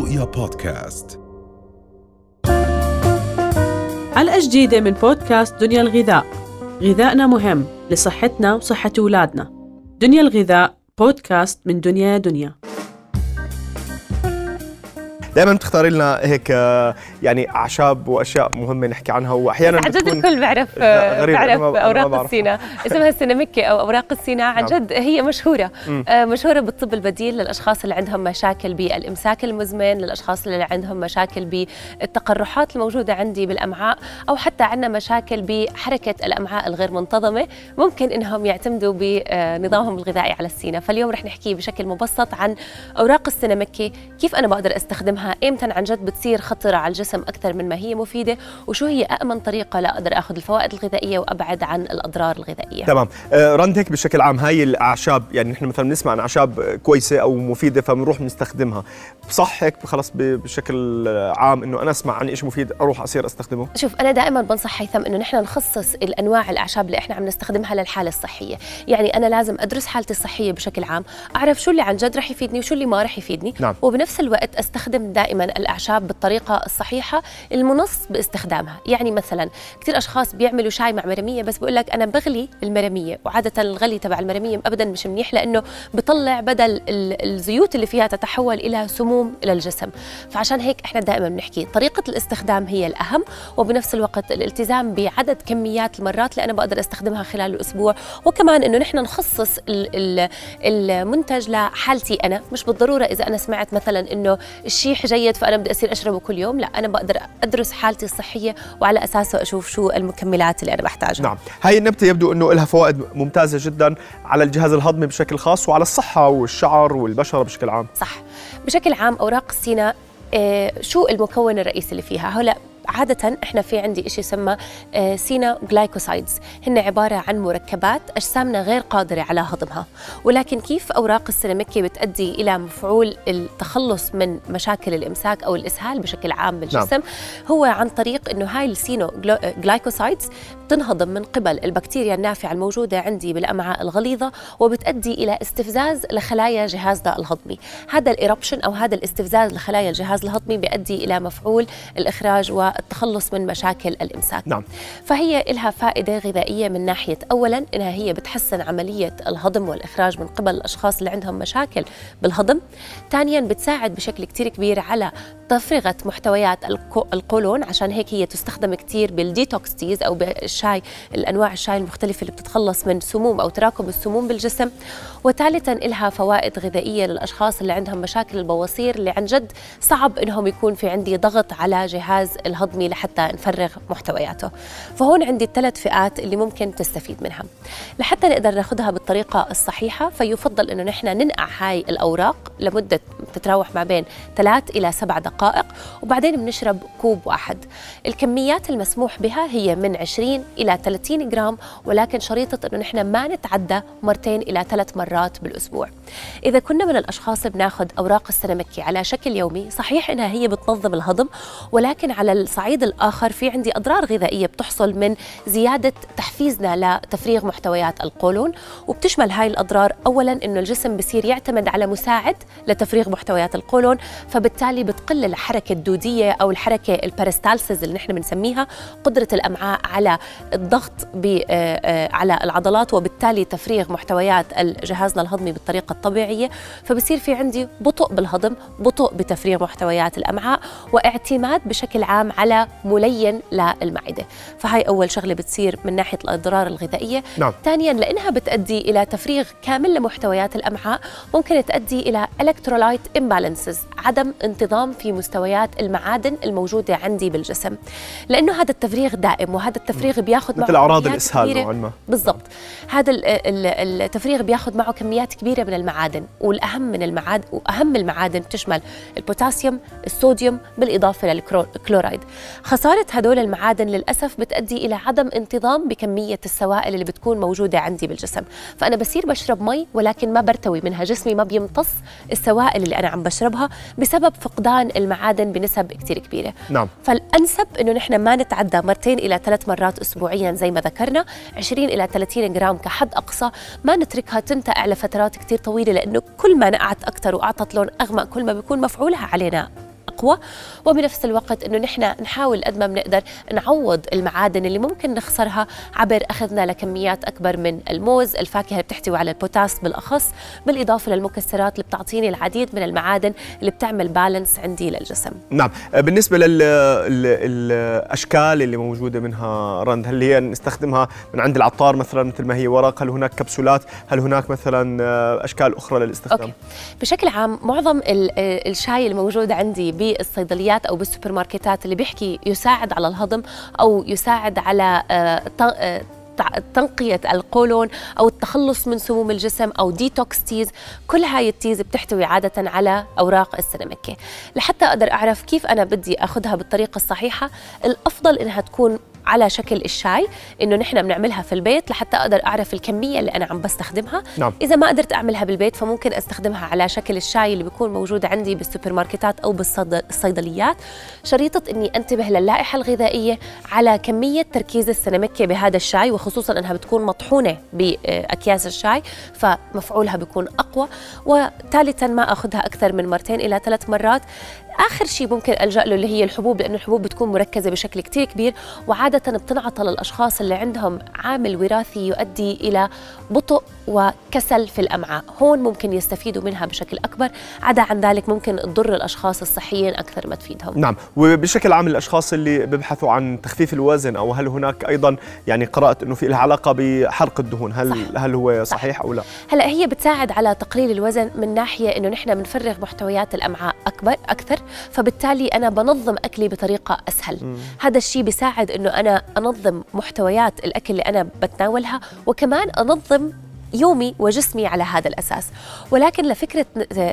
رؤيا بودكاست. حلقة جديدة من بودكاست دنيا الغذاء. غذائنا مهم لصحتنا وصحة أولادنا. دنيا الغذاء بودكاست من دنيا دنيا. دائما بتختاري لنا هيك آه، يعني أعشاب وأشياء مهمة نحكي عنها واحيانا عن جد الكل بعرف أنا بعرف أوراق. السينا اسمها السيناميكي أو أوراق السينا عن نعم. جد هي مشهورة. آه، مشهورة بالطب البديل للأشخاص اللي عندهم مشاكل بالإمساك المزمن للأشخاص اللي عندهم مشاكل بالتقرحات الموجودة عندي بالأمعاء أو حتى عندنا مشاكل بحركة الأمعاء الغير منتظمة ممكن إنهم يعتمدوا بنظامهم الغذائي على السينا فاليوم رح نحكي بشكل مبسط عن أوراق السيناميكي كيف أنا بقدر أستخدمها إمتى؟ عن جد بتصير خطرة على الجسم أكثر من ما هي مفيدة. وشو هي امن طريقة لاقدر أخذ الفوائد الغذائية وأبعد عن الأضرار الغذائية؟ تمام. آه، رند هيك بشكل عام هاي الأعشاب يعني نحن مثلا بنسمع عن أعشاب كويسة أو مفيدة فبنروح بنستخدمها. صح هيك؟ خلص بشكل عام إنه أنا أسمع عن شيء مفيد أروح أصير أستخدمه؟ شوف أنا دائما بنصح هيثم إنه نحن نخصص الأنواع الأعشاب اللي إحنا عم نستخدمها للحالة الصحية. يعني أنا لازم أدرس حالتي الصحية بشكل عام أعرف شو اللي عن جد رح يفيدني وشو اللي ما رح يفيدني نعم. وبنفس الوقت أستخدم دائما الأعشاب بالطريقة الصحيحة المنص باستخدامها. يعني مثلا كثير أشخاص بيعملوا شاي مع مرميه بس بقول لك أنا بغلي المرميه وعادة الغلي تبع المرميه ابدا مش منيح لأنه بطلع بدل ال- الزيوت اللي فيها تتحول إلى سموم إلى الجسم. فعشان هيك إحنا دائما بنحكي طريقة الاستخدام هي الأهم وبنفس الوقت الالتزام بعدد كميات المرات اللي أنا بقدر أستخدمها خلال الأسبوع. وكمان إنه نحن نخصص ال- ال- المنتج لحالتي أنا مش بالضرورة إذا أنا سمعت مثلا إنه الشيح جيد فأنا بدي أصير اشربه كل يوم؟ لا أنا بقدر أدرس حالتي الصحية وعلى أساسه أشوف شو المكملات اللي أنا بحتاجها. نعم. هاي النبتة يبدو إنه لها فوائد ممتازة جدا على الجهاز الهضمي بشكل خاص وعلى الصحة والشعر والبشرة بشكل عام. صح. بشكل عام أوراق السينا آه، شو المكون الرئيسي اللي فيها؟ هلا عادة إحنا في عندي شيء يسمى آه، سينا جلايكوسايدز هن عبارة عن مركبات أجسامنا غير قادرة على هضمها. ولكن كيف أوراق السيراميكي بتؤدي إلى مفعول التخلص من مشاكل الإمساك أو الإسهال بشكل عام بالجسم؟ نعم. هو عن طريق أنه هاي ال senno glycosides تنهضم من قبل البكتيريا النافعة الموجودة عندي بالأمعاء الغليظة وبتؤدي إلى استفزاز لخلايا جهازنا الهضمي. هذا ال irritation أو هذا الاستفزاز لخلايا الجهاز الهضمي بيؤدي إلى مفعول الإخراج والتخلص من مشاكل الإمساك. نعم. فهي لها فائدة غذائية من ناحية أولا إنها هي بتحسن عملية الهضم والإخراج من قبل الأشخاص اللي عندهم مشاكل بالهضم. ثانيا بتساعد بشكل كتير كبير على تفرغة محتويات القولون عشان هيك هي تستخدم كتير بال detox teas أو بالشاي الأنواع الشاي المختلفة اللي بتتخلص من سموم أو تراكم السموم بالجسم. وثالثا لها فوائد غذائية للأشخاص اللي عندهم مشاكل البواسير اللي عن جد صعب إنهم يكون في عندي ضغط على جهاز الهضمي لحتى نفرغ محتوياته. فهون عندي الثلاث فئات اللي ممكن تستفيد منها. لحتى نقدر ناخذها بالطريقة الصحيحة فيفضل إنه نحن ننقع هاي الأوراق لمدة تتراوح ما بين ثلاث إلى سبع دقائق وبعدين بنشرب كوب واحد. الكميات المسموح بها هي من 20 إلى 30 جرام ولكن شريطة إنه نحن ما نتعدى مرتين إلى ثلاث مرات بالأسبوع. إذا كنا من الأشخاص بناخذ أوراق السنمكي على شكل يومي صحيح إنها هي بتنظم الهضم ولكن على الصعيد الآخر في عندي أضرار غذائية بتحصل من زيادة تحفيزنا لتفريغ محتويات القولون وبتشمل هاي الأضرار أولا إنه الجسم بصير يعتمد على مساعد لتفريغ محتويات القولون فبالتالي بتقل الحركة الدودية أو الحركة البريستالسيس اللي نحن بنسميها قدرة الأمعاء على الضغط آه، آه، على العضلات وبالتالي تفريغ محتويات جهازنا الهضمي بالطريقة الطبيعية. فبصير في عندي بطء بالهضم بطء بتفريغ محتويات الأمعاء واعتماد بشكل عام على ملين للمعدة. فهاي أول شغلة بتصير من ناحية الأضرار الغذائية. نعم. ثانيا لأنها بتؤدي إلى تفريغ كامل لمحتويات الأمعاء ممكن تؤدي إلى electrolyte imbalances عدم انتظام في مستويات المعادن الموجودة عندي بالجسم. لأنه هذا التفريغ دائم وهذا التفريغ بياخذ معه مثل الإسهال كبيرة. نوعا ما. بالضبط. هذا ال- ال- التفريغ بياخذ معه كميات كبيرة من المعادن والأهم من المعادن وأهم المعادن بتشمل البوتاسيوم الصوديوم بالإضافة للكلورايد خسارة هدول المعادن للأسف بتؤدي إلى عدم انتظام بكمية السوائل اللي بتكون موجودة عندي بالجسم. فأنا بصير بشرب مي ولكن ما برتوي منها جسمي ما بيمتص السوائل اللي أنا عم بشربها بسبب فقدان المعادن بنسب كتير كبيرة. نعم. فالأنسب إنه نحن ما نتعدى مرتين إلى ثلاث مرات اسبوعيا زي ما ذكرنا 20 إلى 30 جرام كحد أقصى. ما نتركها تنتقع لفترات كتير طويلة لأنه كل ما نقعت أكثر وأعطت لون أغمق كل ما بيكون مفعولها علينا. اقوى وبنفس الوقت إنه نحن نحاول قد ما بنقدر نعوض المعادن اللي ممكن نخسرها عبر أخذنا لكميات أكبر من الموز الفاكهة اللي بتحتوي على البوتاس بالأخص بالإضافة للمكسرات اللي بتعطيني العديد من المعادن اللي بتعمل بالانس عندي للجسم. نعم. بالنسبة للاشكال اللي موجودة منها رند هل هي نستخدمها من عند العطار مثلا مثل ما هي ورق؟ هل هناك كبسولات؟ هل هناك مثلا أشكال أخرى للاستخدام؟ okay. بشكل عام معظم الشاي الموجود عندي بالصيدليات أو بالسوبر ماركتات اللي بيحكي يساعد على الهضم أو يساعد على آه، آه، تنقية القولون أو التخلص من سموم الجسم أو detox teas كل هاي ال teas بتحتوي عادة على أوراق السنمكة لحتى أقدر أعرف كيف أنا بدي أخذها بالطريقة الصحيحة الأفضل إنها تكون على شكل الشاي إنه نحن بنعملها في البيت لحتى أقدر أعرف الكمية اللي أنا عم بستخدمها. نعم. إذا ما قدرت أعملها بالبيت فممكن أستخدمها على شكل الشاي اللي بيكون موجود عندي بالسوبر ماركتات أو بالصيدليات. شريطة إني أنتبه للائحة الغذائية على كمية تركيز السنمكه بهذا الشاي وخصوصا إنها بتكون مطحونة بأكياس الشاي فمفعولها بيكون أقوى. وثالثا ما أخذها أكثر من مرتين إلى ثلاث مرات. آخر شيء ممكن ألجأ له اللي هي الحبوب لأنه الحبوب بتكون مركزة بشكل كثير كبير. وعاده بتنعطى للأشخاص اللي عندهم عامل وراثي يؤدي إلى بطء وكسل في الأمعاء هون ممكن يستفيدوا منها بشكل أكبر عدا عن ذلك ممكن تضر الأشخاص الصحيين أكثر ما تفيدهم نعم وبشكل عام الأشخاص اللي بيبحثوا عن تخفيف الوزن أو هل هناك أيضا يعني قرات إنه في لها علاقة بحرق الدهون هل صح. هل هو صحيح صح. أو لا هلا هي بتساعد على تقليل الوزن من ناحية إنه نحن بنفرغ محتويات الأمعاء أكبر أكثر فبالتالي أنا بنظم أكلي بطريقة أسهل مم. هذا الشيء بيساعد إنه أنا أنظم محتويات الأكل اللي أنا بتناولها وكمان أنظم يومي وجسمي على هذا الأساس. ولكن لفكرة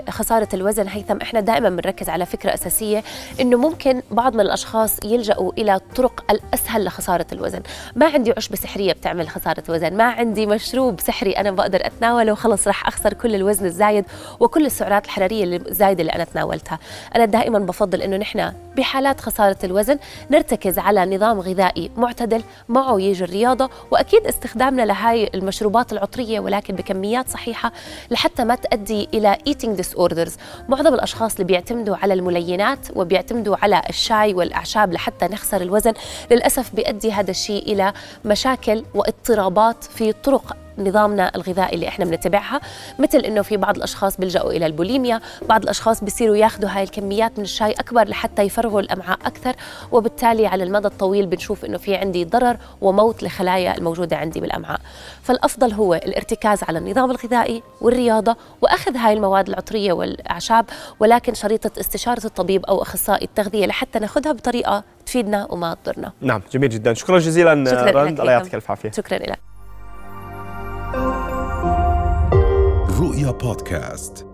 خسارة الوزن هيثم إحنا دائما بنركز على فكرة أساسية إنه ممكن بعض من الأشخاص يلجأوا إلى الطرق الأسهل لخسارة الوزن. ما عندي عشبه سحرية بتعمل خسارة وزن. ما عندي مشروب سحري أنا بقدر أتناوله. وخلص راح أخسر كل الوزن الزايد وكل السعرات الحرارية الزايده اللي أنا تناولتها. أنا دائما بفضل إنه نحن بحالات خسارة الوزن نرتكز على نظام غذائي معتدل معه يجي الرياضة وأكيد استخدامنا لهاي المشروبات العطرية ولكن بكميات صحيحة لحتى ما تؤدي إلى disorders معظم الأشخاص اللي بيعتمدوا على الملينات وبيعتمدوا على الشاي والأعشاب لحتى نخسر الوزن للأسف بيؤدي هذا الشيء إلى مشاكل واضطرابات في طرق نظامنا الغذائي اللي إحنا بنتبعها مثل إنه في بعض الأشخاص بيلجأوا إلى البوليميا بعض الأشخاص بيصيروا ياخذوا هاي الكميات من الشاي أكبر لحتى يفرغوا الأمعاء أكثر وبالتالي على المدى الطويل بنشوف إنه في عندي ضرر وموت لخلايا الموجودة عندي بالأمعاء. فالأفضل هو الارتكاز على النظام الغذائي والرياضة وأخذ هاي المواد العطرية والأعشاب ولكن شريطة استشارة الطبيب أو أخصائي التغذية لحتى ناخذها بطريقة تفيدنا وما تضرنا. نعم جميل جدا. شكرا جزيلا شكرا رند. الله يعطيك الف عافية. شكرا لك. رؤيا بودكاست